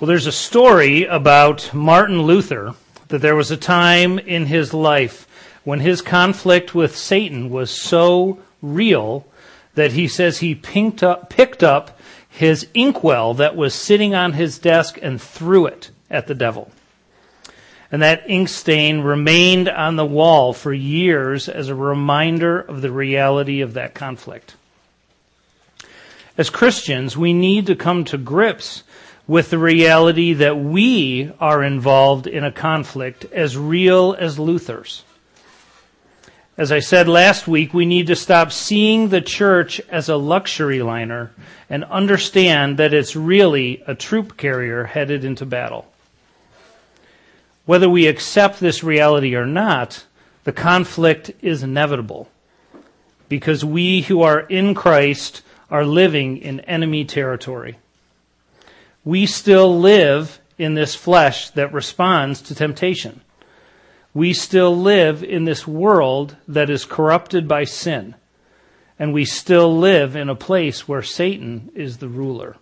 Well, there's a story about Martin Luther that there was a time in his life when his conflict with Satan was so real that he says he picked up, picked up his inkwell that was sitting on his desk and threw it at the devil. And that ink stain remained on the wall for years as a reminder of the reality of that conflict. As Christians, we need to come to grips with the reality that we are involved in a conflict as real as Luther's. As I said last week, we need to stop seeing the church as a luxury liner and understand that it's really a troop carrier headed into battle. Whether we accept this reality or not, the conflict is inevitable because we who are in Christ are living in enemy territory we still live in this flesh that responds to temptation. We still live in this world that is corrupted by sin. And we still live in a place where Satan is the ruler.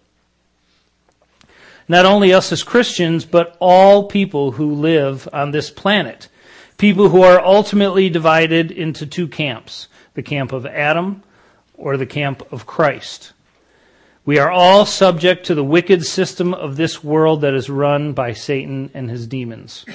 Not only us as Christians, but all people who live on this planet. People who are ultimately divided into two camps. The camp of Adam or the camp of Christ. We are all subject to the wicked system of this world that is run by Satan and his demons.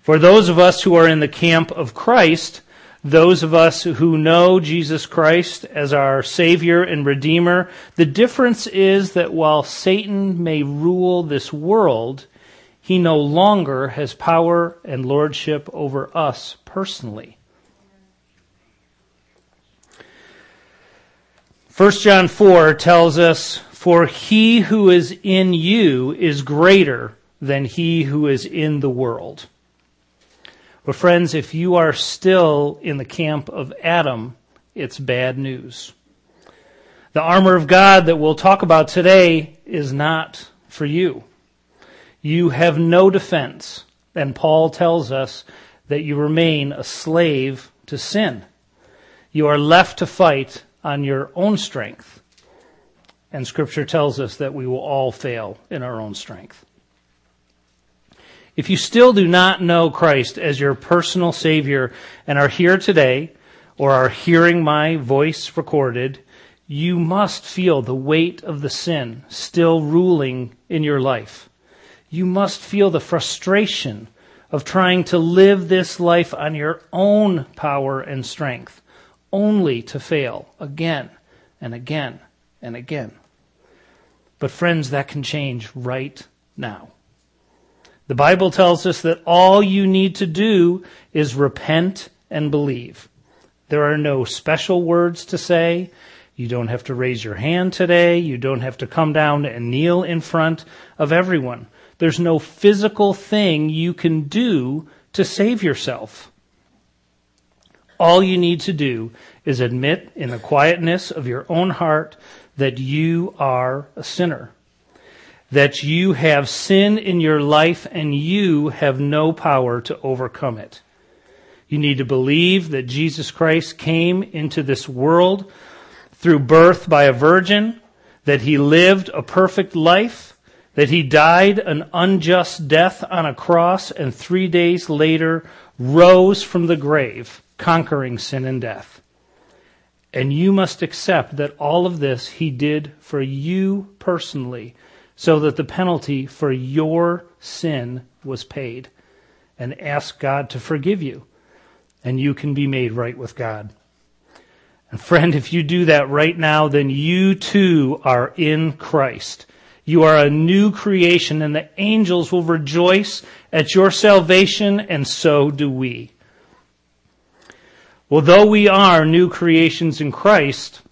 For those of us who are in the camp of Christ, those of us who know Jesus Christ as our Savior and Redeemer, the difference is that while Satan may rule this world, he no longer has power and lordship over us personally. 1 John 4 tells us, For he who is in you is greater than he who is in the world. But friends, if you are still in the camp of Adam, it's bad news. The armor of God that we'll talk about today is not for you. You have no defense. And Paul tells us that you remain a slave to sin. You are left to fight on your own strength. And scripture tells us that we will all fail in our own strength. If you still do not know Christ as your personal Savior and are here today or are hearing my voice recorded, you must feel the weight of the sin still ruling in your life. You must feel the frustration of trying to live this life on your own power and strength only to fail again and again and again. But friends, that can change right now. The Bible tells us that all you need to do is repent and believe. There are no special words to say. You don't have to raise your hand today. You don't have to come down and kneel in front of everyone. There's no physical thing you can do to save yourself. All you need to do is admit in the quietness of your own heart that you are a sinner. That you have sin in your life and you have no power to overcome it. You need to believe that Jesus Christ came into this world through birth by a virgin, that he lived a perfect life, that he died an unjust death on a cross, and three days later rose from the grave conquering sin and death. And you must accept that all of this he did for you personally, so that the penalty for your sin was paid. And ask God to forgive you, and you can be made right with God. And friend, if you do that right now, then you too are in Christ. You are a new creation, and the angels will rejoice at your salvation, and so do we. Well, though we are new creations in Christ,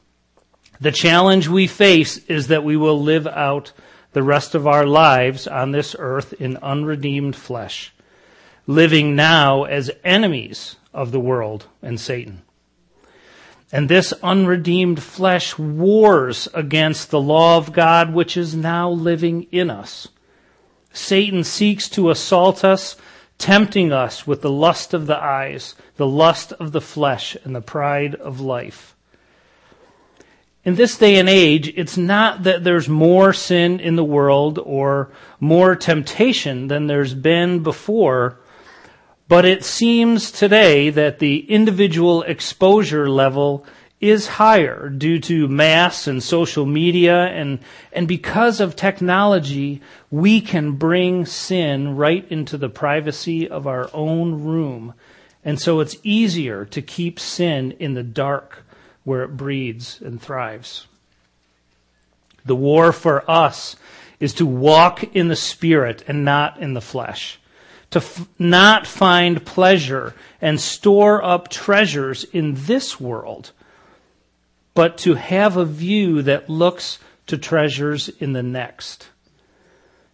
the challenge we face is that we will live out the rest of our lives on this earth in unredeemed flesh, living now as enemies of the world and Satan. And this unredeemed flesh wars against the law of God which is now living in us. Satan seeks to assault us tempting us with the lust of the eyes, the lust of the flesh, and the pride of life. in this day and age, it's not that there's more sin in the world or more temptation than there's been before, but it seems today that the individual exposure level is higher due to mass and social media and, and because of technology, we can bring sin right into the privacy of our own room. And so it's easier to keep sin in the dark where it breeds and thrives. The war for us is to walk in the spirit and not in the flesh. To f- not find pleasure and store up treasures in this world, but to have a view that looks to treasures in the next.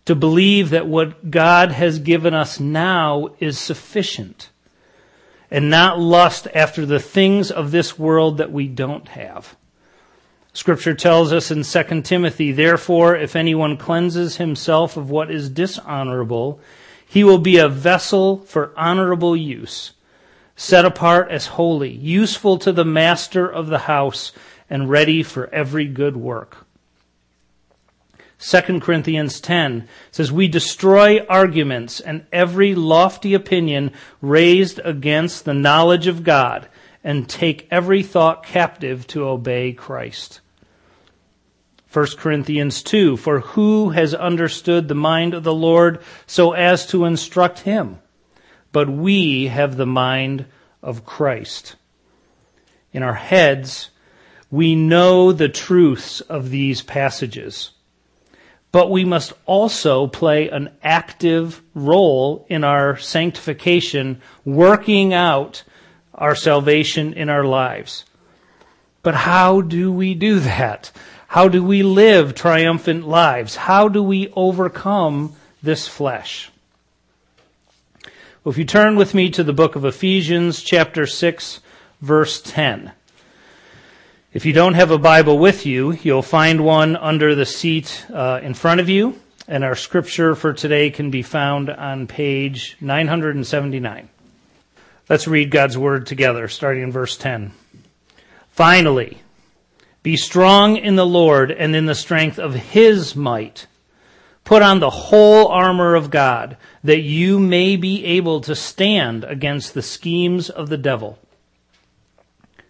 To believe that what God has given us now is sufficient and not lust after the things of this world that we don't have. Scripture tells us in 2 Timothy, therefore, if anyone cleanses himself of what is dishonorable, he will be a vessel for honorable use, set apart as holy, useful to the master of the house, and ready for every good work. 2 Corinthians 10 says, We destroy arguments and every lofty opinion raised against the knowledge of God and take every thought captive to obey Christ. 1 Corinthians 2, For who has understood the mind of the Lord so as to instruct him? But we have the mind of Christ. In our heads, we know the truths of these passages but we must also play an active role in our sanctification, working out our salvation in our lives. But how do we do that? How do we live triumphant lives? How do we overcome this flesh? Well, if you turn with me to the book of Ephesians, chapter 6, verse 10. If you don't have a Bible with you, you'll find one under the seat uh, in front of you, and our scripture for today can be found on page 979. Let's read God's word together, starting in verse 10. Finally, be strong in the Lord and in the strength of his might. Put on the whole armor of God, that you may be able to stand against the schemes of the devil.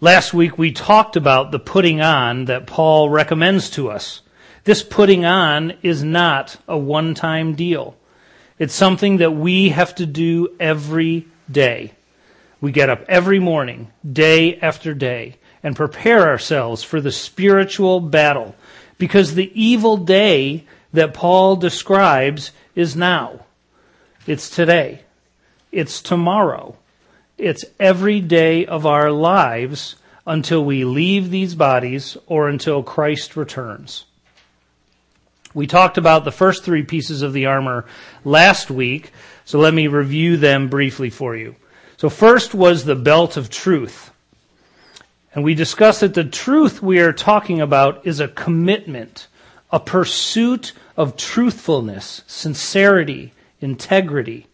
Last week we talked about the putting on that Paul recommends to us. This putting on is not a one-time deal. It's something that we have to do every day. We get up every morning, day after day, and prepare ourselves for the spiritual battle because the evil day that Paul describes is now. It's today. It's tomorrow. It's every day of our lives until we leave these bodies or until Christ returns. We talked about the first three pieces of the armor last week, so let me review them briefly for you. So first was the belt of truth. And we discussed that the truth we are talking about is a commitment, a pursuit of truthfulness, sincerity, integrity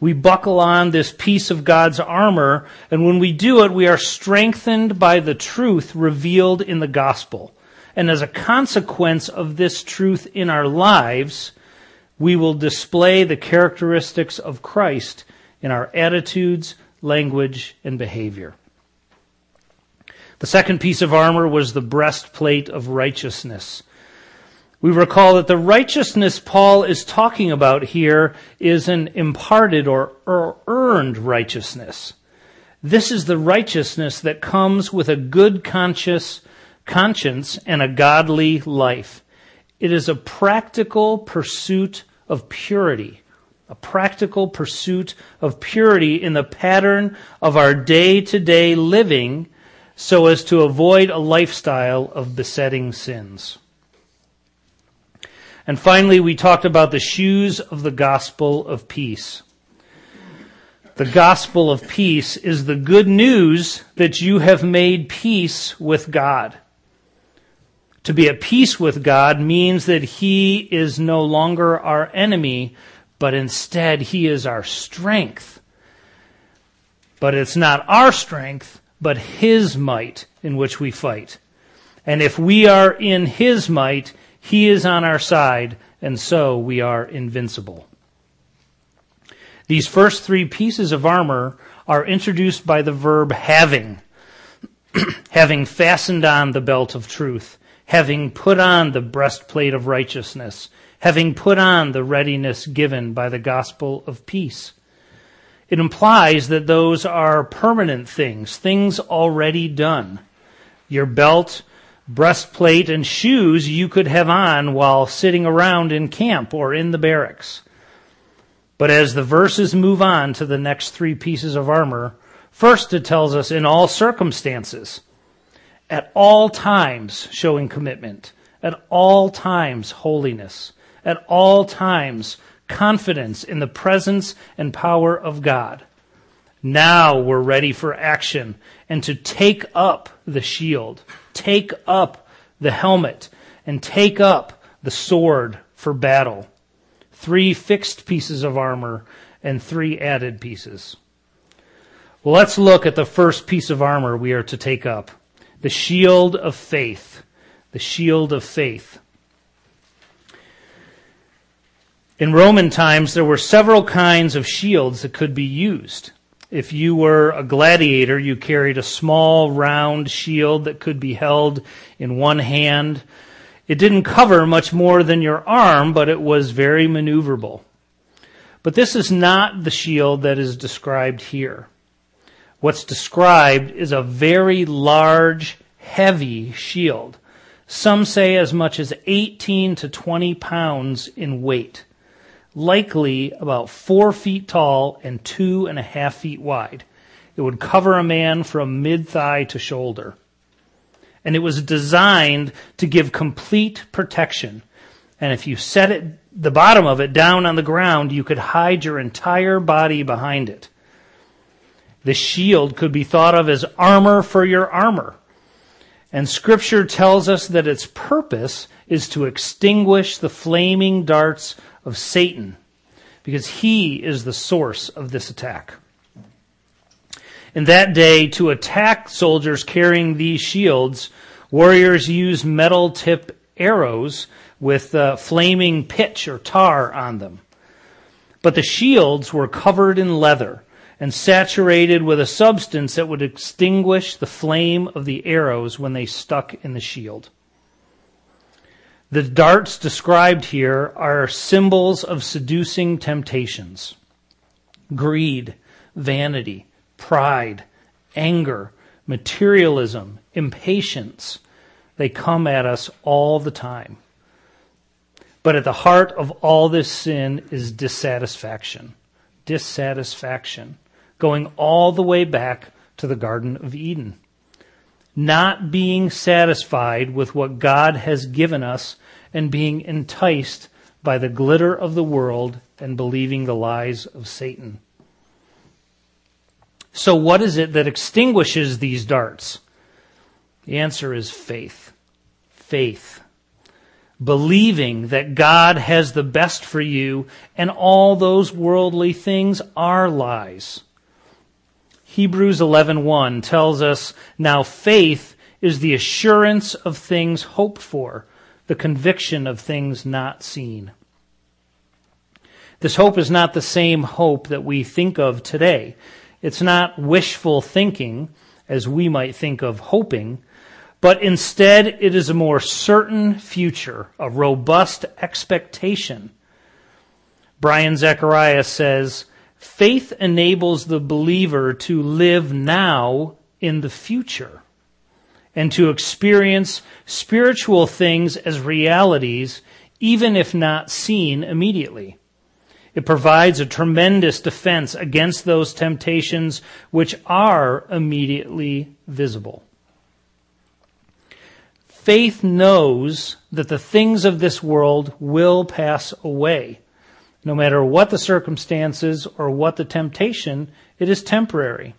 we buckle on this piece of God's armor, and when we do it, we are strengthened by the truth revealed in the gospel. And as a consequence of this truth in our lives, we will display the characteristics of Christ in our attitudes, language, and behavior. The second piece of armor was the breastplate of righteousness. We recall that the righteousness Paul is talking about here is an imparted or, or earned righteousness. This is the righteousness that comes with a good conscious, conscience and a godly life. It is a practical pursuit of purity, a practical pursuit of purity in the pattern of our day to day living so as to avoid a lifestyle of besetting sins. And finally, we talked about the shoes of the gospel of peace. The gospel of peace is the good news that you have made peace with God. To be at peace with God means that He is no longer our enemy, but instead He is our strength. But it's not our strength, but His might in which we fight. And if we are in His might, He is on our side, and so we are invincible. These first three pieces of armor are introduced by the verb having. having fastened on the belt of truth, having put on the breastplate of righteousness, having put on the readiness given by the gospel of peace. It implies that those are permanent things, things already done. Your belt, breastplate, and shoes you could have on while sitting around in camp or in the barracks. But as the verses move on to the next three pieces of armor, first it tells us in all circumstances, at all times showing commitment, at all times holiness, at all times confidence in the presence and power of God. Now we're ready for action and to take up the shield, take up the helmet, and take up the sword for battle. Three fixed pieces of armor and three added pieces. Let's look at the first piece of armor we are to take up. The shield of faith. The shield of faith. In Roman times, there were several kinds of shields that could be used. If you were a gladiator, you carried a small round shield that could be held in one hand. It didn't cover much more than your arm, but it was very maneuverable. But this is not the shield that is described here. What's described is a very large, heavy shield. Some say as much as 18 to 20 pounds in weight likely about four feet tall and two and a half feet wide. It would cover a man from mid thigh to shoulder. And it was designed to give complete protection. And if you set it, the bottom of it down on the ground, you could hide your entire body behind it. The shield could be thought of as armor for your armor. And scripture tells us that its purpose is to extinguish the flaming darts of Satan, because he is the source of this attack. In that day, to attack soldiers carrying these shields, warriors used metal tip arrows with uh, flaming pitch or tar on them. But the shields were covered in leather and saturated with a substance that would extinguish the flame of the arrows when they stuck in the shield. The darts described here are symbols of seducing temptations greed, vanity, pride, anger, materialism, impatience. They come at us all the time. But at the heart of all this sin is dissatisfaction. Dissatisfaction. Going all the way back to the Garden of Eden. Not being satisfied with what God has given us and being enticed by the glitter of the world and believing the lies of Satan. So, what is it that extinguishes these darts? The answer is faith. Faith. Believing that God has the best for you and all those worldly things are lies. Hebrews 11:1 tells us, "Now faith is the assurance of things hoped for, the conviction of things not seen. This hope is not the same hope that we think of today. It's not wishful thinking, as we might think of hoping, but instead it is a more certain future, a robust expectation. Brian Zechariah says, faith enables the believer to live now in the future and to experience spiritual things as realities, even if not seen immediately. It provides a tremendous defense against those temptations which are immediately visible. Faith knows that the things of this world will pass away. No matter what the circumstances or what the temptation, it is temporary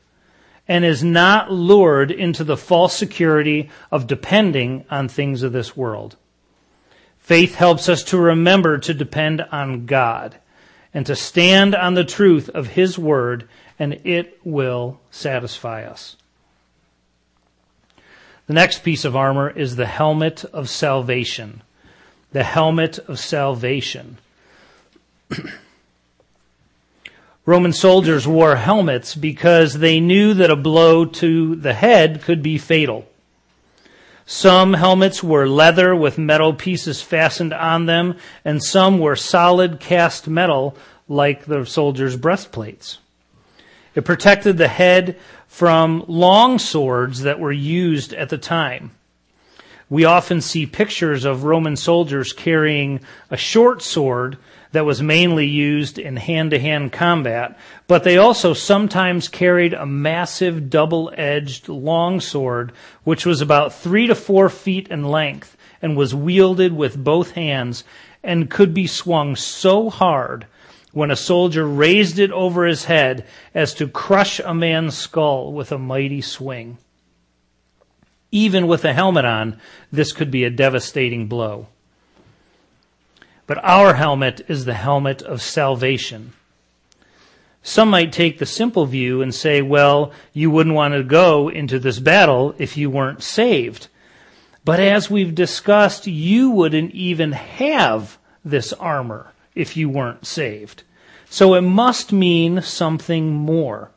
and is not lured into the false security of depending on things of this world. Faith helps us to remember to depend on God and to stand on the truth of His Word, and it will satisfy us. The next piece of armor is the helmet of salvation. The helmet of salvation. Roman soldiers wore helmets because they knew that a blow to the head could be fatal. Some helmets were leather with metal pieces fastened on them, and some were solid cast metal like the soldiers' breastplates. It protected the head from long swords that were used at the time. We often see pictures of Roman soldiers carrying a short sword that was mainly used in hand to hand combat, but they also sometimes carried a massive double edged long sword, which was about three to four feet in length and was wielded with both hands and could be swung so hard when a soldier raised it over his head as to crush a man's skull with a mighty swing. Even with a helmet on, this could be a devastating blow. But our helmet is the helmet of salvation. Some might take the simple view and say, well, you wouldn't want to go into this battle if you weren't saved. But as we've discussed, you wouldn't even have this armor if you weren't saved. So it must mean something more.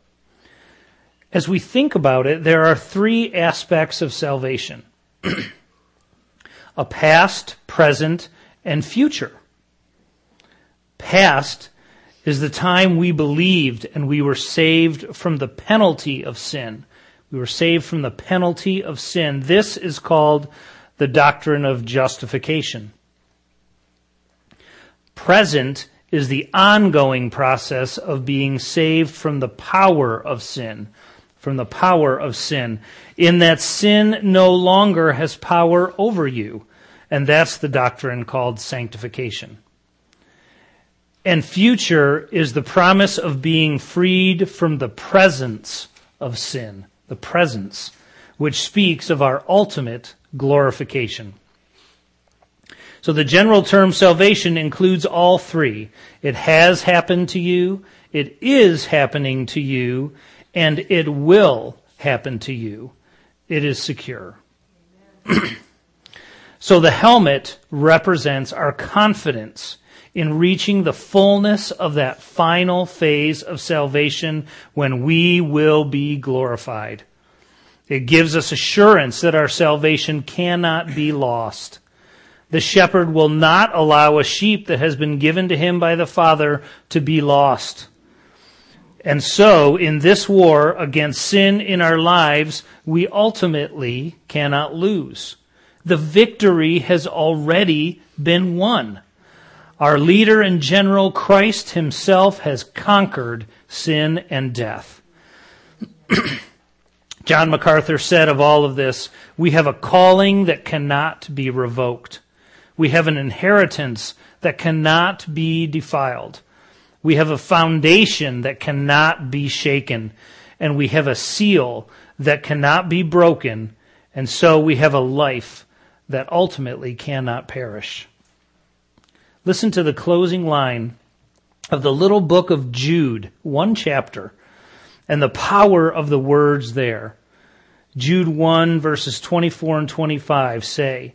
As we think about it, there are three aspects of salvation. a past, present, and future. Past is the time we believed and we were saved from the penalty of sin. We were saved from the penalty of sin. This is called the doctrine of justification. Present is the ongoing process of being saved from the power of sin. From the power of sin. In that sin no longer has power over you. And that's the doctrine called sanctification. And future is the promise of being freed from the presence of sin. The presence, which speaks of our ultimate glorification. So the general term salvation includes all three. It has happened to you, it is happening to you, and it will happen to you. It is secure. so the helmet represents our confidence in reaching the fullness of that final phase of salvation when we will be glorified. It gives us assurance that our salvation cannot be lost. The shepherd will not allow a sheep that has been given to him by the Father to be lost. And so, in this war against sin in our lives, we ultimately cannot lose. The victory has already been won. Our leader and general, Christ himself, has conquered sin and death. John MacArthur said of all of this, we have a calling that cannot be revoked. We have an inheritance that cannot be defiled. We have a foundation that cannot be shaken. And we have a seal that cannot be broken. And so we have a life that ultimately cannot perish. Listen to the closing line of the little book of Jude, one chapter, and the power of the words there. Jude 1 verses 24 and 25 say,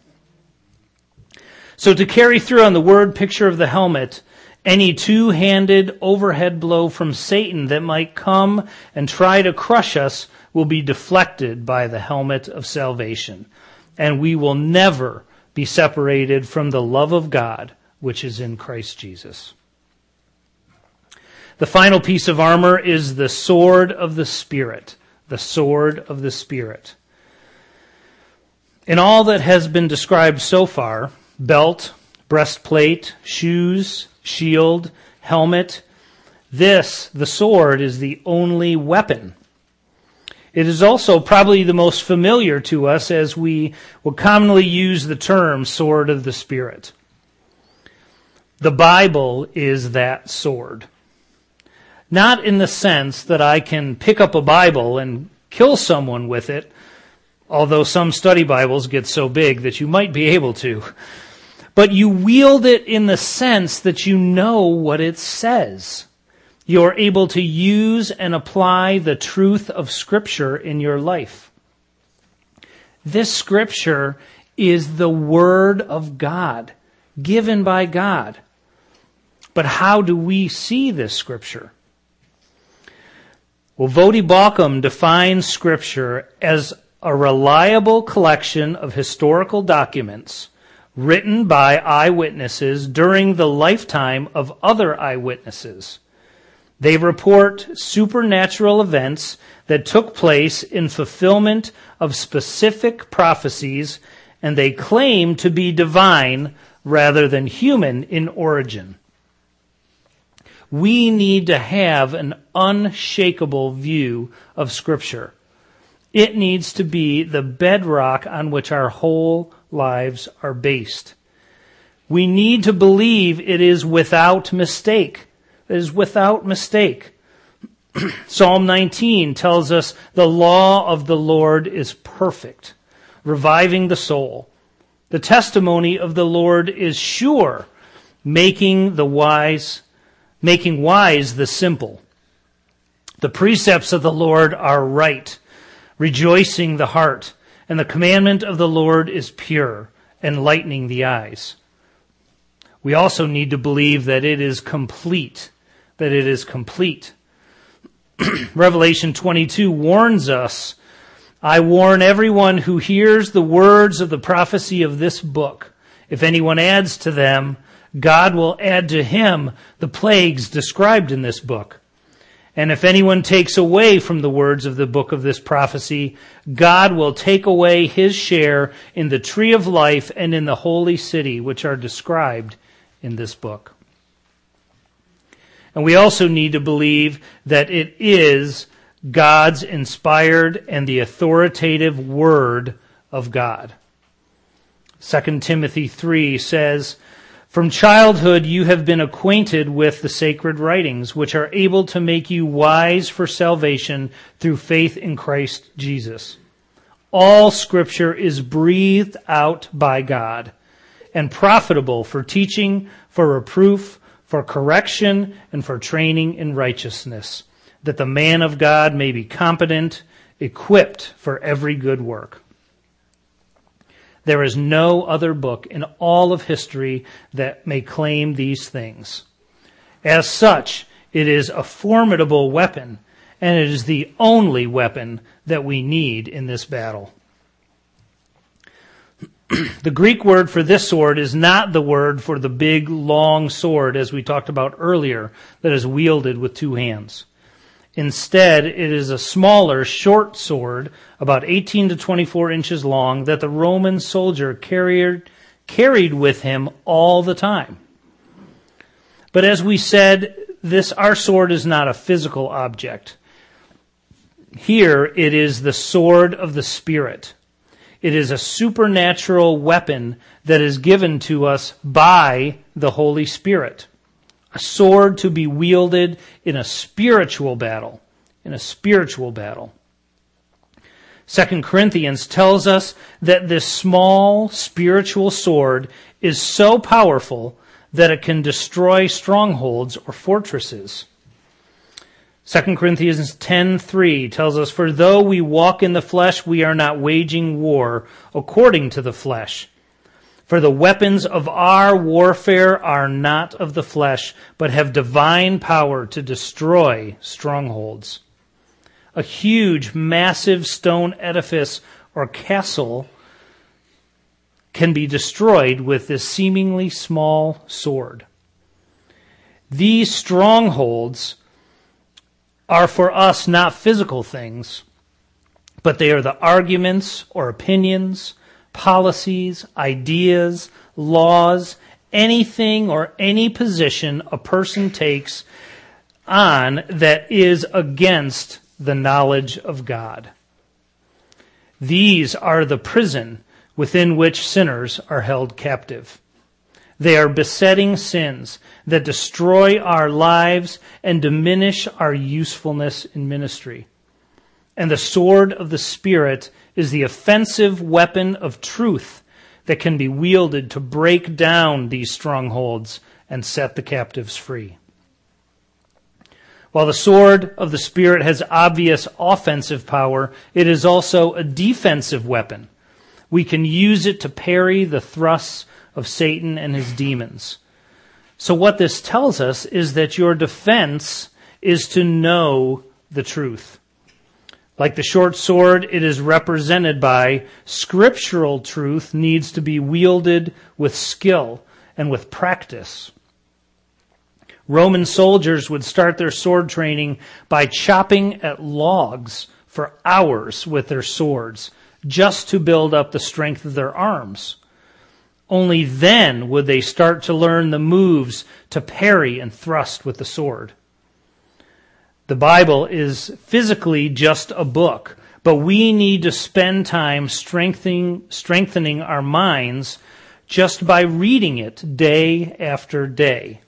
So to carry through on the word picture of the helmet, any two-handed overhead blow from Satan that might come and try to crush us will be deflected by the helmet of salvation. And we will never be separated from the love of God, which is in Christ Jesus. The final piece of armor is the sword of the Spirit. The sword of the Spirit. In all that has been described so far, belt, breastplate, shoes, shield, helmet, this, the sword, is the only weapon. It is also probably the most familiar to us as we will commonly use the term sword of the Spirit. The Bible is that sword. Not in the sense that I can pick up a Bible and kill someone with it, although some study Bibles get so big that you might be able to. But you wield it in the sense that you know what it says. You're able to use and apply the truth of Scripture in your life. This Scripture is the Word of God, given by God. But how do we see this Scripture? Well, Voddie Baucham defines Scripture as a reliable collection of historical documents written by eyewitnesses during the lifetime of other eyewitnesses. They report supernatural events that took place in fulfillment of specific prophecies, and they claim to be divine rather than human in origin we need to have an unshakable view of Scripture. It needs to be the bedrock on which our whole lives are based. We need to believe it is without mistake. It is without mistake. Psalm 19 tells us the law of the Lord is perfect, reviving the soul. The testimony of the Lord is sure, making the wise making wise the simple. The precepts of the Lord are right, rejoicing the heart, and the commandment of the Lord is pure, enlightening the eyes. We also need to believe that it is complete, that it is complete. Revelation 22 warns us, I warn everyone who hears the words of the prophecy of this book. If anyone adds to them, God will add to him the plagues described in this book. And if anyone takes away from the words of the book of this prophecy, God will take away his share in the tree of life and in the holy city, which are described in this book. And we also need to believe that it is God's inspired and the authoritative word of God. 2 Timothy 3 says, from childhood you have been acquainted with the sacred writings, which are able to make you wise for salvation through faith in Christ Jesus. All scripture is breathed out by God and profitable for teaching, for reproof, for correction, and for training in righteousness, that the man of God may be competent, equipped for every good work. There is no other book in all of history that may claim these things. As such, it is a formidable weapon, and it is the only weapon that we need in this battle. the Greek word for this sword is not the word for the big, long sword, as we talked about earlier, that is wielded with two hands. Instead, it is a smaller, short sword, about 18 to 24 inches long, that the Roman soldier carried, carried with him all the time. But as we said, this, our sword is not a physical object. Here, it is the sword of the Spirit. It is a supernatural weapon that is given to us by the Holy Spirit a sword to be wielded in a spiritual battle. In a spiritual battle. 2 Corinthians tells us that this small spiritual sword is so powerful that it can destroy strongholds or fortresses. 2 Corinthians 10:3 tells us for though we walk in the flesh we are not waging war according to the flesh for the weapons of our warfare are not of the flesh but have divine power to destroy strongholds. A huge massive stone edifice or castle can be destroyed with this seemingly small sword. These strongholds are for us not physical things, but they are the arguments or opinions, policies, ideas, laws, anything or any position a person takes on that is against the knowledge of God. These are the prison within which sinners are held captive. They are besetting sins that destroy our lives and diminish our usefulness in ministry. And the sword of the Spirit is the offensive weapon of truth that can be wielded to break down these strongholds and set the captives free. While the sword of the Spirit has obvious offensive power, it is also a defensive weapon. We can use it to parry the thrusts of Satan and his demons. So what this tells us is that your defense is to know the truth. Like the short sword, it is represented by scriptural truth needs to be wielded with skill and with practice. Roman soldiers would start their sword training by chopping at logs for hours with their swords just to build up the strength of their arms. Only then would they start to learn the moves to parry and thrust with the sword. The Bible is physically just a book, but we need to spend time strengthening, strengthening our minds just by reading it day after day.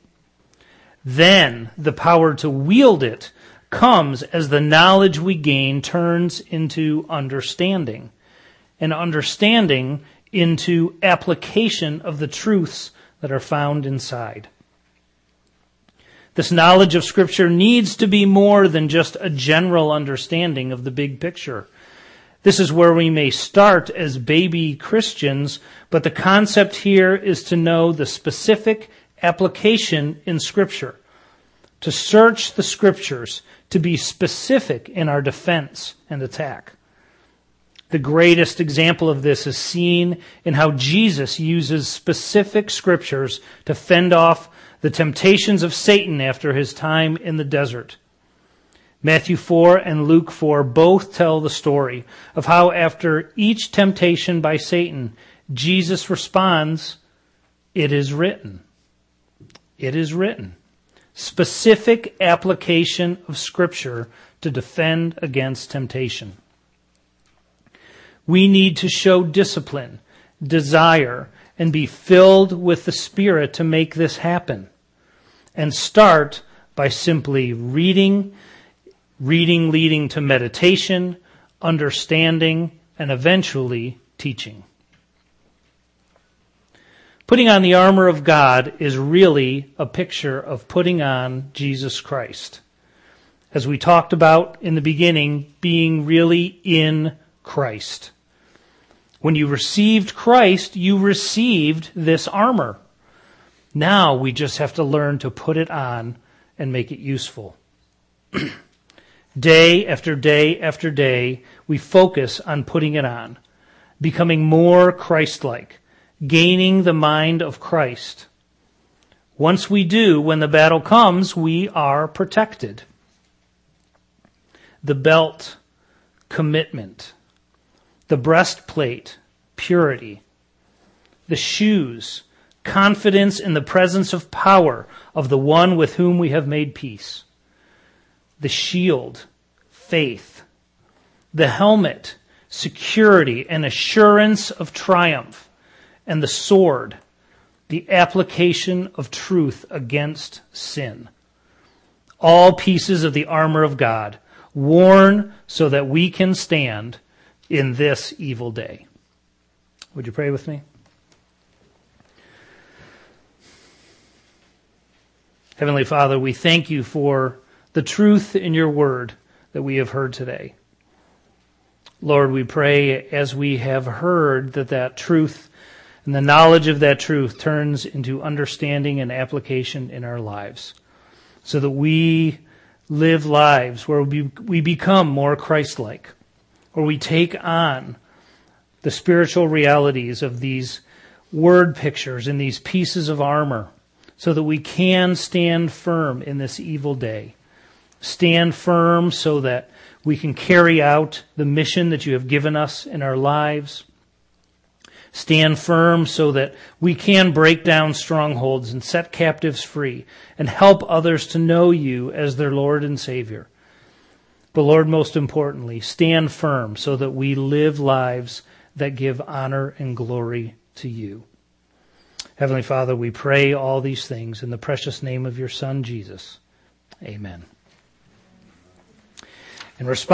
Then the power to wield it comes as the knowledge we gain turns into understanding. And understanding into application of the truths that are found inside. This knowledge of Scripture needs to be more than just a general understanding of the big picture. This is where we may start as baby Christians, but the concept here is to know the specific application in Scripture, to search the Scriptures, to be specific in our defense and attack. The greatest example of this is seen in how Jesus uses specific scriptures to fend off the temptations of Satan after his time in the desert. Matthew 4 and Luke 4 both tell the story of how after each temptation by Satan, Jesus responds, It is written. It is written. Specific application of scripture to defend against temptation. We need to show discipline, desire, and be filled with the Spirit to make this happen. And start by simply reading, reading leading to meditation, understanding, and eventually teaching. Putting on the armor of God is really a picture of putting on Jesus Christ. As we talked about in the beginning, being really in Christ. When you received Christ, you received this armor. Now we just have to learn to put it on and make it useful. day after day after day, we focus on putting it on, becoming more Christ-like, gaining the mind of Christ. Once we do, when the battle comes, we are protected. The belt, commitment the breastplate, purity, the shoes, confidence in the presence of power of the one with whom we have made peace, the shield, faith, the helmet, security and assurance of triumph, and the sword, the application of truth against sin. All pieces of the armor of God, worn so that we can stand in this evil day. Would you pray with me? Heavenly Father, we thank you for the truth in your word that we have heard today. Lord, we pray as we have heard that that truth and the knowledge of that truth turns into understanding and application in our lives so that we live lives where we, we become more Christ-like, where we take on the spiritual realities of these word pictures and these pieces of armor so that we can stand firm in this evil day. Stand firm so that we can carry out the mission that you have given us in our lives. Stand firm so that we can break down strongholds and set captives free and help others to know you as their Lord and Savior. But Lord, most importantly, stand firm so that we live lives that give honor and glory to you. Heavenly Father, we pray all these things in the precious name of your Son, Jesus. Amen. In response